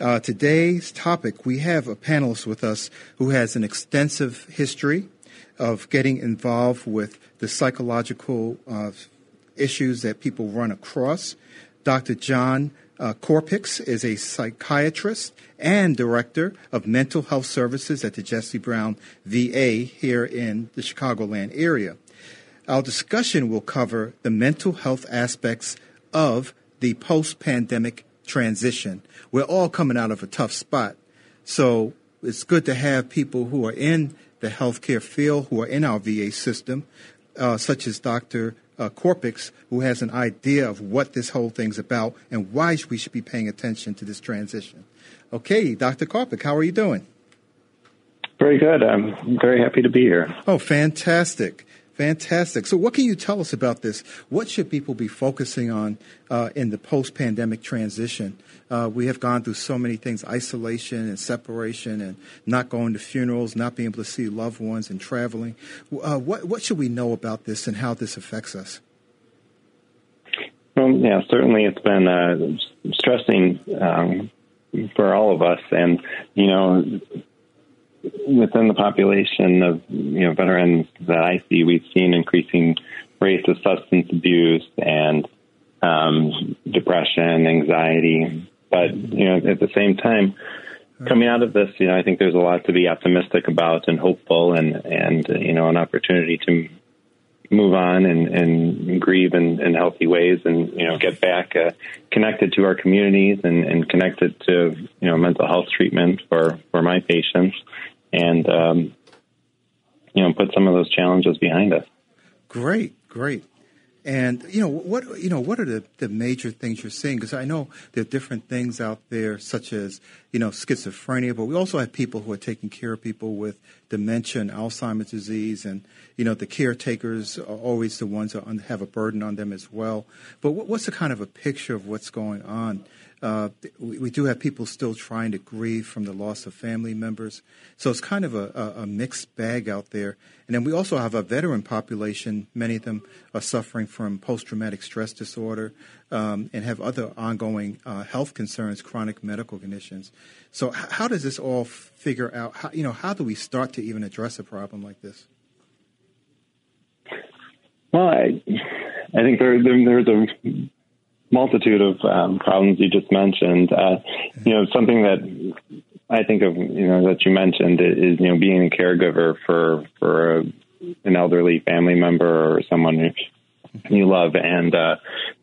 Uh, today's topic, we have a panelist with us who has an extensive history of getting involved with the psychological uh, issues that people run across. Dr. John uh, Korpix is a psychiatrist and director of mental health services at the Jesse Brown VA here in the Chicagoland area. Our discussion will cover the mental health aspects of the post pandemic transition. We're all coming out of a tough spot. So it's good to have people who are in the healthcare field, who are in our VA system, uh, such as Dr. Uh, Korpix, who has an idea of what this whole thing's about and why we should be paying attention to this transition. Okay, Dr. Korpix, how are you doing? Very good. I'm very happy to be here. Oh, fantastic. Fantastic. So, what can you tell us about this? What should people be focusing on uh, in the post pandemic transition? Uh, we have gone through so many things isolation and separation, and not going to funerals, not being able to see loved ones, and traveling. Uh, what, what should we know about this and how this affects us? Well, yeah, certainly it's been uh, stressing um, for all of us. And, you know, within the population of you know veterans that I see, we've seen increasing rates of substance abuse and um, depression, anxiety. But you know, at the same time, coming out of this, you know, I think there's a lot to be optimistic about and hopeful, and and you know, an opportunity to move on and, and grieve in, in healthy ways, and you know, get back uh, connected to our communities and, and connected to you know mental health treatment for for my patients and um, you know put some of those challenges behind us. Great, great. And you know what you know what are the, the major things you're seeing? Because I know there are different things out there, such as you know schizophrenia, but we also have people who are taking care of people with dementia and Alzheimer's disease, and you know the caretakers are always the ones that have a burden on them as well. But what's the kind of a picture of what's going on uh, we, we, do have people still trying to grieve from the loss of family members. So it's kind of a, a, a, mixed bag out there. And then we also have a veteran population. Many of them are suffering from post traumatic stress disorder um, and have other ongoing uh, health concerns, chronic medical conditions. So, how does this all figure out? How, you know, how do we start to even address a problem like this? Well, I, I think there, there, there's a multitude of um, problems you just mentioned. Uh, you know, something that I think of, you know, that you mentioned is, you know, being a caregiver for for a, an elderly family member or someone you love. And uh,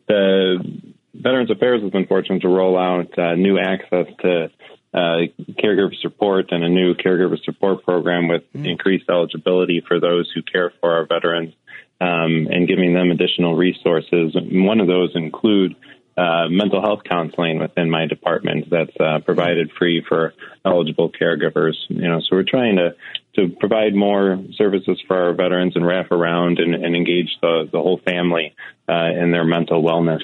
the Veterans Affairs has been fortunate to roll out uh, new access to uh, caregiver support and a new caregiver support program with mm. increased eligibility for those who care for our veterans um, and giving them additional resources. One of those include uh, mental health counseling within my department that's uh, provided free for eligible caregivers. You know, so we're trying to to provide more services for our veterans and wrap around and, and engage the the whole family uh, in their mental wellness.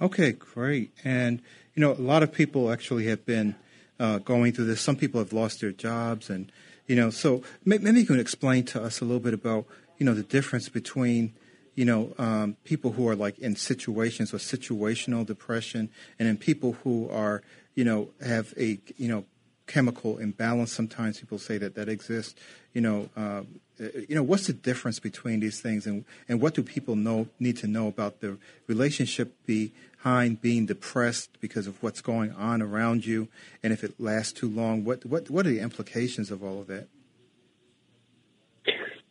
Okay, great. And you know, a lot of people actually have been uh, going through this. Some people have lost their jobs, and you know, so maybe you can explain to us a little bit about you know the difference between you know um, people who are like in situations or situational depression and then people who are you know have a you know chemical imbalance. Sometimes people say that that exists you know uh, you know what's the difference between these things and and what do people know need to know about the relationship behind being depressed because of what's going on around you? And if it lasts too long what what what are the implications of all of that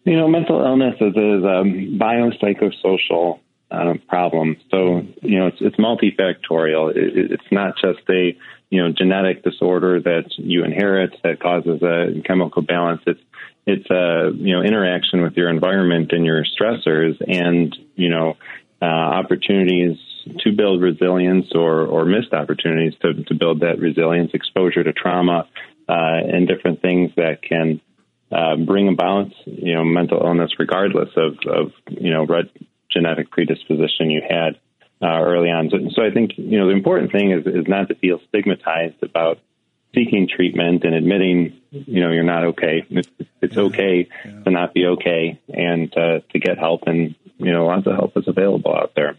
you know, mental illness is, is a biopsychosocial uh, problem. So, you know, it's, it's multifactorial. It, it's not just a, you know, genetic disorder that you inherit that causes a chemical balance. It's, it's a, you know, interaction with your environment and your stressors and, you know, uh, opportunities to build resilience or, or missed opportunities to, to build that resilience, exposure to trauma, uh, and different things that can uh, bring about you know mental illness regardless of of you know what genetic predisposition you had uh, early on. So, so I think you know the important thing is is not to feel stigmatized about seeking treatment and admitting you know you're not okay. It's, it's okay yeah. to not be okay and uh, to get help, and you know lots of help is available out there.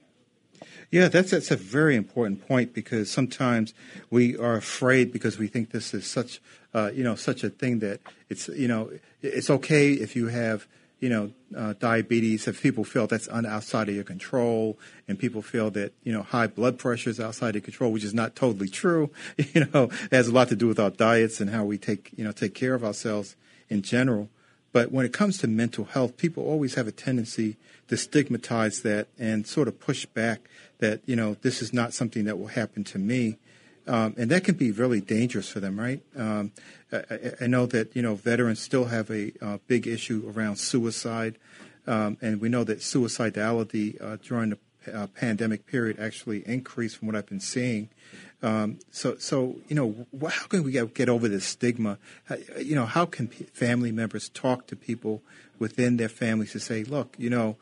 Yeah, that's that's a very important point because sometimes we are afraid because we think this is such uh, you know such a thing that it's you know it's okay if you have you know uh, diabetes. If people feel that's un- outside of your control and people feel that you know high blood pressure is outside of control which is not totally true you know it has a lot to do with our diets and how we take you know take care of ourselves in general. But when it comes to mental health people always have a tendency to stigmatize that and sort of push back that you know this is not something that will happen to me, um, and that can be really dangerous for them, right? Um, I, I, know that you know veterans still have a uh, big issue around suicide, um, and we know that suicidality uh, during the uh, pandemic period actually increased from what I've been seeing. Um, so, so you know, how can we get, over this stigma? How, you know, how can family members talk to people within their families to say, look, you know,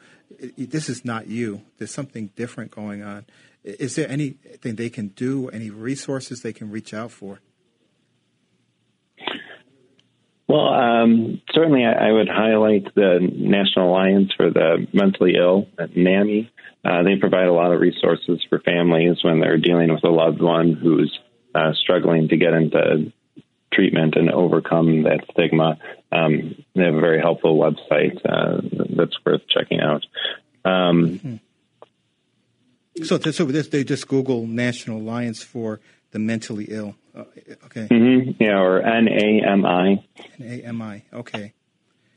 this is not you. There's something different going on. Is there anything they can do, any resources they can reach out for? Well, um, certainly I, I, would highlight the National Alliance for the Mentally Ill NAMI. Uh, they provide a lot of resources for families when they're dealing with a loved one who's uh, struggling to get into treatment and overcome that stigma. Um, they have a very helpful website uh, that's worth checking out. Um, mm-hmm. So, so they just Google National Alliance for the Mentally Ill. Uh, okay. Mm-hmm. Yeah, or NAMI. NAMI. Okay.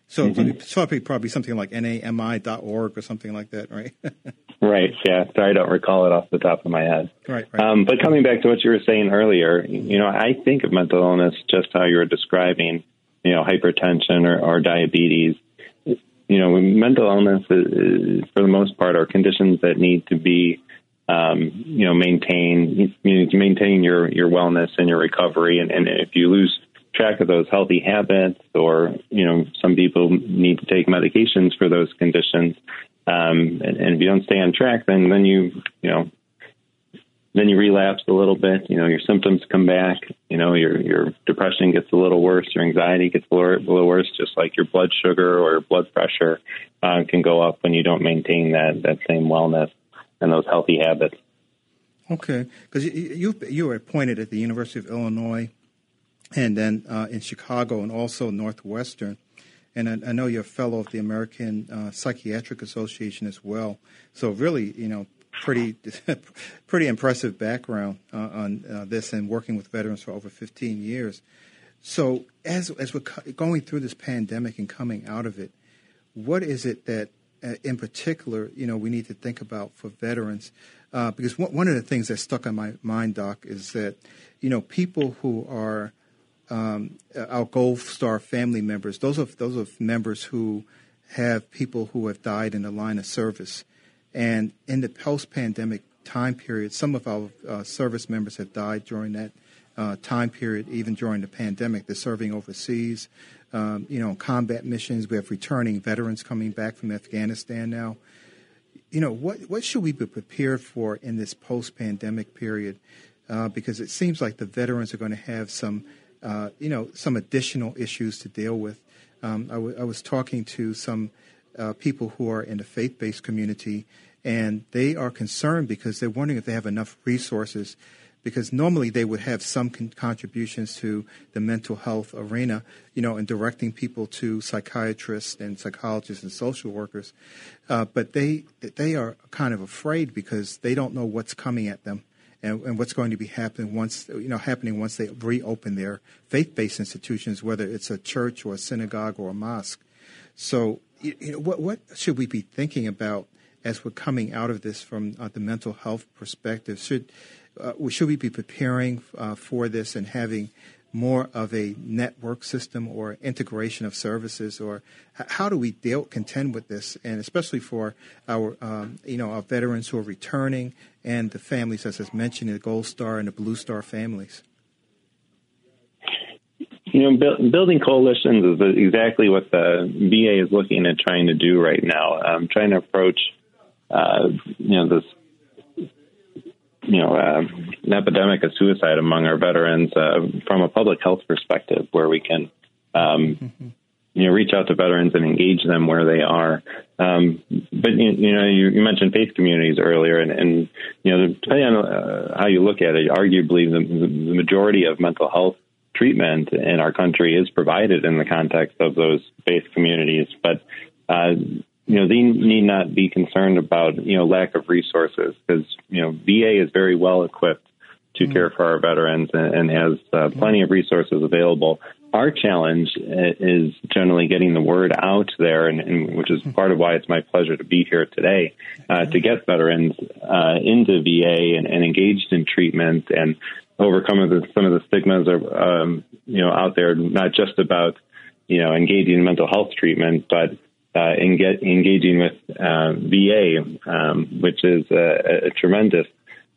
So mm-hmm. it's probably probably something like nami.org or something like that, right? right. Yeah. Sorry, I don't recall it off the top of my head. Right. right. Um, but coming back to what you were saying earlier, you know, I think of mental illness just how you were describing, you know, hypertension or, or diabetes. You know, mental illness is, is, for the most part, are conditions that need to be um, you know, maintain you know, maintain your your wellness and your recovery. And, and if you lose track of those healthy habits, or you know, some people need to take medications for those conditions. Um, and, and if you don't stay on track, then then you you know then you relapse a little bit. You know, your symptoms come back. You know, your your depression gets a little worse. Your anxiety gets a little worse. Just like your blood sugar or your blood pressure uh, can go up when you don't maintain that that same wellness and those healthy habits. Okay, because you, you you were appointed at the University of Illinois and then uh, in Chicago and also Northwestern. And I, I, know you're a fellow of the American uh, Psychiatric Association as well. So really, you know, pretty pretty impressive background uh, on uh, this and working with veterans for over 15 years. So as as we're going through this pandemic and coming out of it, what is it that uh, in particular, you know, we need to think about for veterans? Uh, because one, one of the things that stuck on my mind, Doc, is that you know people who are um, our Gold Star family members. Those are those are members who have people who have died in the line of service, and in the post-pandemic time period, some of our uh, service members have died during that uh, time period, even during the pandemic. They're serving overseas, um, you know, combat missions. We have returning veterans coming back from Afghanistan now. You know, what what should we be prepared for in this post-pandemic period? Uh, because it seems like the veterans are going to have some uh, you know, some additional issues to deal with. Um, I, w- I was talking to some uh, people who are in the faith-based community, and they are concerned because they're wondering if they have enough resources. Because normally they would have some con- contributions to the mental health arena, you know, and directing people to psychiatrists and psychologists and social workers, uh, but they they are kind of afraid because they don't know what's coming at them and, and, what's going to be happening once you know happening once they reopen their faith-based institutions, whether it's a church or a synagogue or a mosque. So, you know, what what should we be thinking about as we're coming out of this from uh, the mental health perspective? Should uh, should we be preparing uh, for this and having more of a network system or integration of services, or how do we deal contend with this, and especially for our um, you know our veterans who are returning and the families, as I mentioned, the Gold Star and the Blue Star families. you know, bu- building coalitions is exactly what the VA is looking at trying to do right now. Um, trying to approach, uh, you know, this, you know, uh, an epidemic of suicide among our veterans uh, from a public health perspective, where we can, um, mm-hmm. you know, reach out to veterans and engage them where they are. Um, but you, you know, you, you, mentioned faith communities earlier, and, and you know, depending on uh, how you look at it, arguably the, the majority of mental health treatment in our country is provided in the context of those faith communities. But uh, you know, they need not be concerned about you know lack of resources because you know VA is very well equipped to mm-hmm. care for our veterans and, and has uh, plenty of resources available. Our challenge uh, is generally getting the word out there, and, and which is part of why it's my pleasure to be here today uh, to get veterans uh, into VA and, and, engaged in treatment and overcome the, some of the stigmas are um, you know out there, not just about you know engaging in mental health treatment, but uh, in get, engaging with uh, VA, um, which is a, a tremendous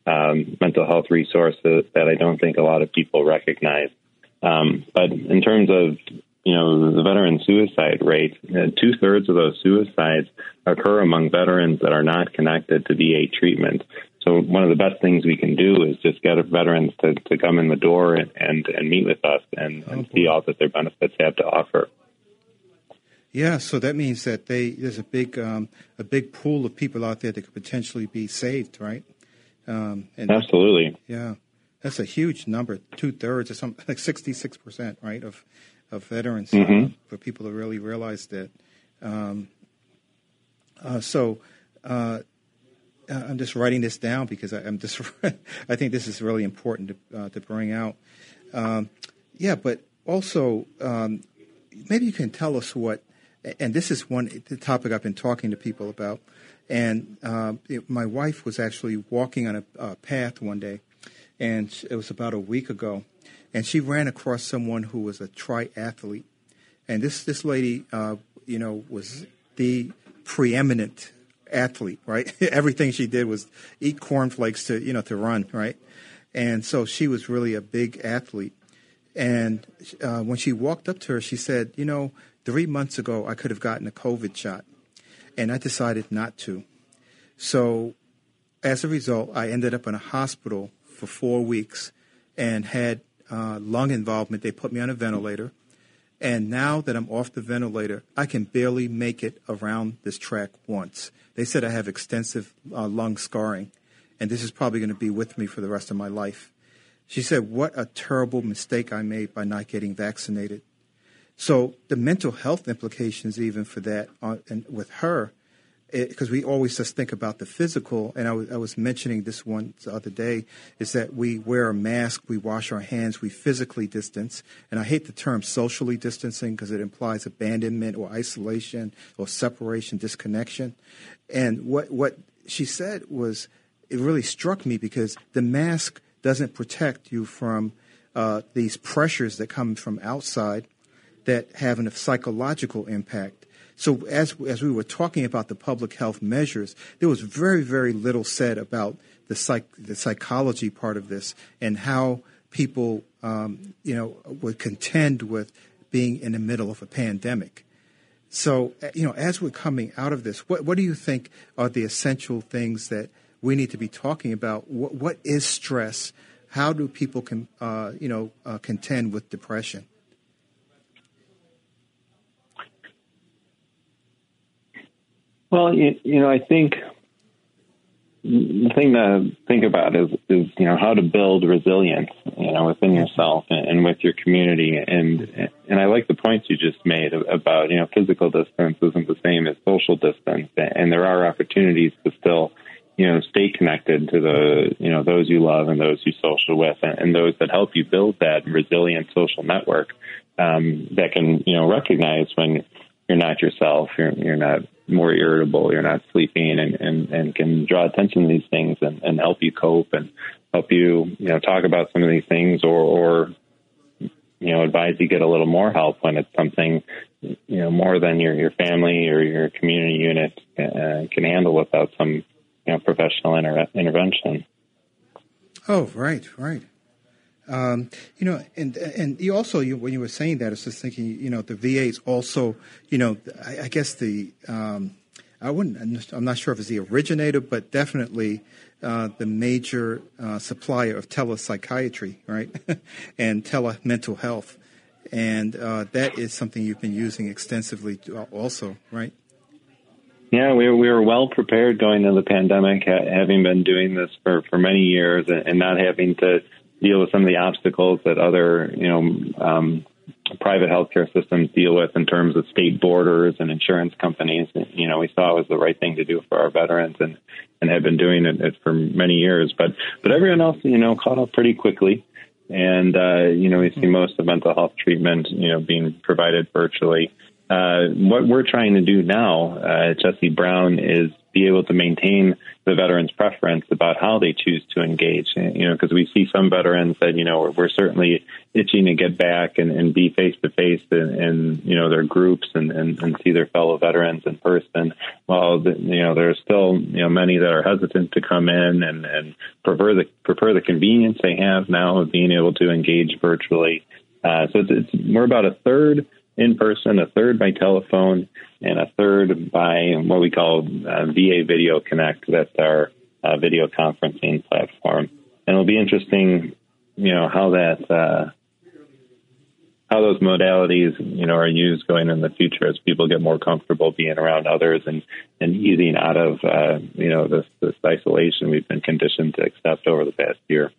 um, mental health resource that, that, I don't think a lot of people recognize. Um, but in terms of you know the veteran suicide rate, uh, two thirds of those suicides occur among veterans that are not connected to VA treatment. So one of the best things we can do is just get veterans to, to come in the door and, and, and meet with us and, and see all that their benefits have to offer. Yeah, so that means that they there's a big um, a big pool of people out there that could potentially be saved, right? Um, and, Absolutely. Yeah, that's a huge number. Two thirds or something like sixty six percent, right? Of of veterans mm-hmm. uh, for people to really realize that. Um, uh, so uh, uh, I'm just writing this down because I, am just I think this is really important to uh, to bring out. Um, yeah, but also um, maybe you can tell us what. And this is one the topic I've been talking to people about. And it, my wife was actually walking on a, a path one day, and it was about a week ago, and she ran across someone who was a triathlete, and this this lady, uh, you know, was the preeminent athlete, right? Everything she did was eat cornflakes to, you know, to run, right? And so she was really a big athlete. And uh, when she walked up to her, she said, you know, three months ago, I could have gotten a COVID shot, and I decided not to. So as a result, I ended up in a hospital for four weeks and had uh, lung involvement. They put me on a ventilator. And now that I'm off the ventilator, I can barely make it around this track once. They said I have extensive uh, lung scarring, and this is probably going to be with me for the rest of my life. She said, What a terrible mistake I made by not getting vaccinated. So the mental health implications, even for that, uh, and with her, because we always just think about the physical, and I, w- I was mentioning this one the other day, is that we wear a mask, we wash our hands, we physically distance. And I hate the term socially distancing because it implies abandonment or isolation or separation, disconnection. And what, what she said was, it really struck me because the mask doesn't protect you from uh, these pressures that come from outside that have a psychological impact so as as we were talking about the public health measures, there was very very little said about the psych the psychology part of this and how people um, you know would contend with being in the middle of a pandemic. So uh, you know, as we're coming out of this, what what do you think are the essential things that we need to be talking about? what, what is stress? How do people can uh, you know uh, contend with depression? Well, you, you know, I think the thing to think about is is you know how to build resilience you know within yourself and, and, with your community. And and I like the points you just made about you know physical distance isn't the same as social distance. And there are opportunities to still you know stay connected to the you know those you love and those you social with and, and those that help you build that resilient social network um, that can you know recognize when you're not yourself you're you're not more irritable, you're not sleeping, and, and, and can draw attention to these things and, and help you cope and help you, you know, talk about some of these things or, or, you know, advise you get a little more help when it's something, you know, more than your, your family or your community unit uh, can handle without some, you know, professional inter- intervention. Oh, right, right. Um, you know, and and you also you, when you were saying that, I was just thinking, you know, the VA is also, you know, I, I guess the um, I wouldn't, I'm not sure if it's the originator, but definitely uh, the major uh, supplier of telepsychiatry, right, and tele mental health, and uh, that is something you've been using extensively also, right? Yeah, we we were well prepared going into the pandemic, ha- having been doing this for for many years, and not having to deal with some of the obstacles that other you know um, private healthcare systems deal with in terms of state borders and insurance companies. You know, we saw it was the right thing to do for our veterans, and and have been doing it, it for many years. But but everyone else, you know, caught up pretty quickly. And uh, you know, we see most of mental health treatment, you know, being provided virtually. Uh, what we're trying to do now uh, at Jesse Brown is be able to maintain the veterans' preference about how they choose to engage. You know, because we see some veterans that you know we're, certainly itching to get back and, and be face to face in you know their groups and, and, and see their fellow veterans in person. While the, you know there's still you know many that are hesitant to come in and, and prefer the prefer the convenience they have now of being able to engage virtually. Uh, so it's, it's we're about a third in person, a third by telephone, and a third by what we call uh, VA Video Connect. That's our uh, video conferencing platform. And it'll be interesting, you know, how that uh, how those modalities, you know, are used going in the future as people get more comfortable being around others and and easing out of uh, you know this this isolation we've been conditioned to accept over the past year.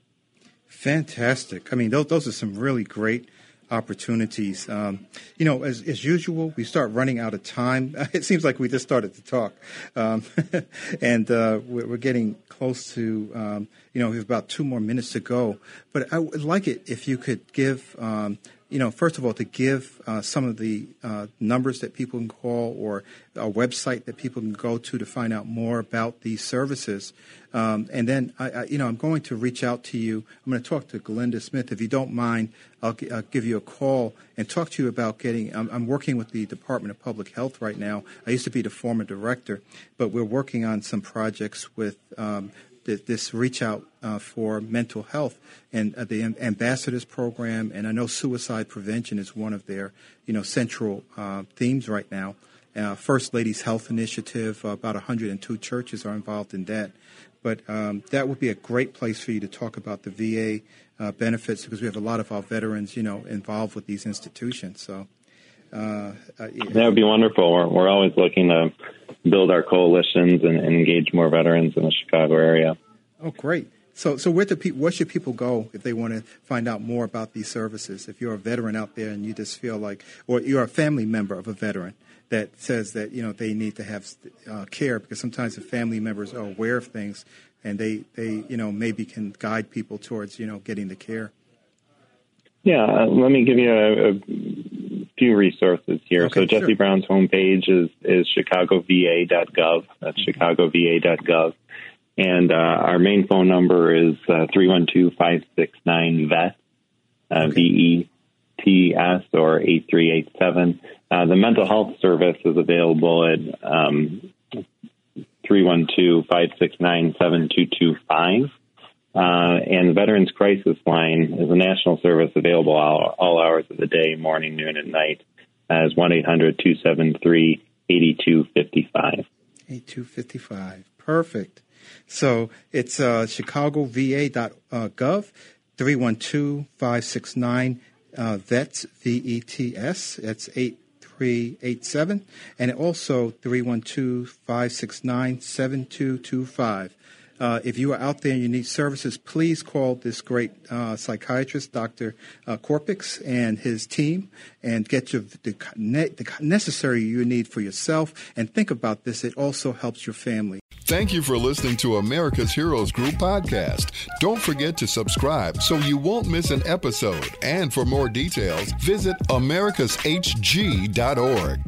Fantastic. I mean, those those are some really great opportunities. Um, you know, as, as usual, we start running out of time. It seems like we just started to talk, um, and uh, we're, getting close to. Um, you know, we have about two more minutes to go. But I would like it if you could give um, you know, first of all, to give uh, some of the uh, numbers that people can call or a website that people can go to to find out more about these services. Um, and then, I, I, you know, I'm going to reach out to you. I'm going to talk to Glenda Smith. If you don't mind, I'll, I'll give you a call and talk to you about getting. I'm, I'm, working with the Department of Public Health right now. I used to be the former director, but we're working on some projects with um, this reach out uh, for mental health and uh, the ambassadors program and I know suicide prevention is one of their you know central uh, themes right now. Uh, First Ladies Health Initiative, about 102 churches are involved in that. But um, that would be a great place for you to talk about the VA uh, benefits because we have a lot of our veterans, you know, involved with these institutions. So. Uh, that would be wonderful. We're, we're always looking to build our coalitions and, and engage more veterans in the Chicago area. Oh, great. So, so where, do pe- where should people go if they want to find out more about these services? If you're a veteran out there and you just feel like, or you're a family member of a veteran that says that you know they need to have uh, care because sometimes the family members are aware of things and they, they you know maybe can guide people towards you know getting the care. Yeah, uh, let me give you a, a few resources here. Okay, so Jesse sure. Brown's homepage is is chicagova.gov. That's mm-hmm. chicagova.gov. And uh, our main phone number is uh, 312 569 VET, uh, V E T S, or 8387. Uh, the mental health service is available at um, 312 569 7225. Uh, and the Veterans Crisis Line is a national service available all, all hours of the day, morning, noon, and night, as 1 800 273 8255. 8255. Perfect. So it's uh, chicagova.gov, 312-569 uh, VETS, V-E-T-S. That's 8387. And also 312-569-7225. Uh, if you are out there and you need services, please call this great uh, psychiatrist, Dr. Uh, Korpix, and his team, and get your, the, the necessary you need for yourself. And think about this; it also helps your family. Thank you for listening to America's Heroes Group podcast. Don't forget to subscribe so you won't miss an episode. And for more details, visit americashg.org.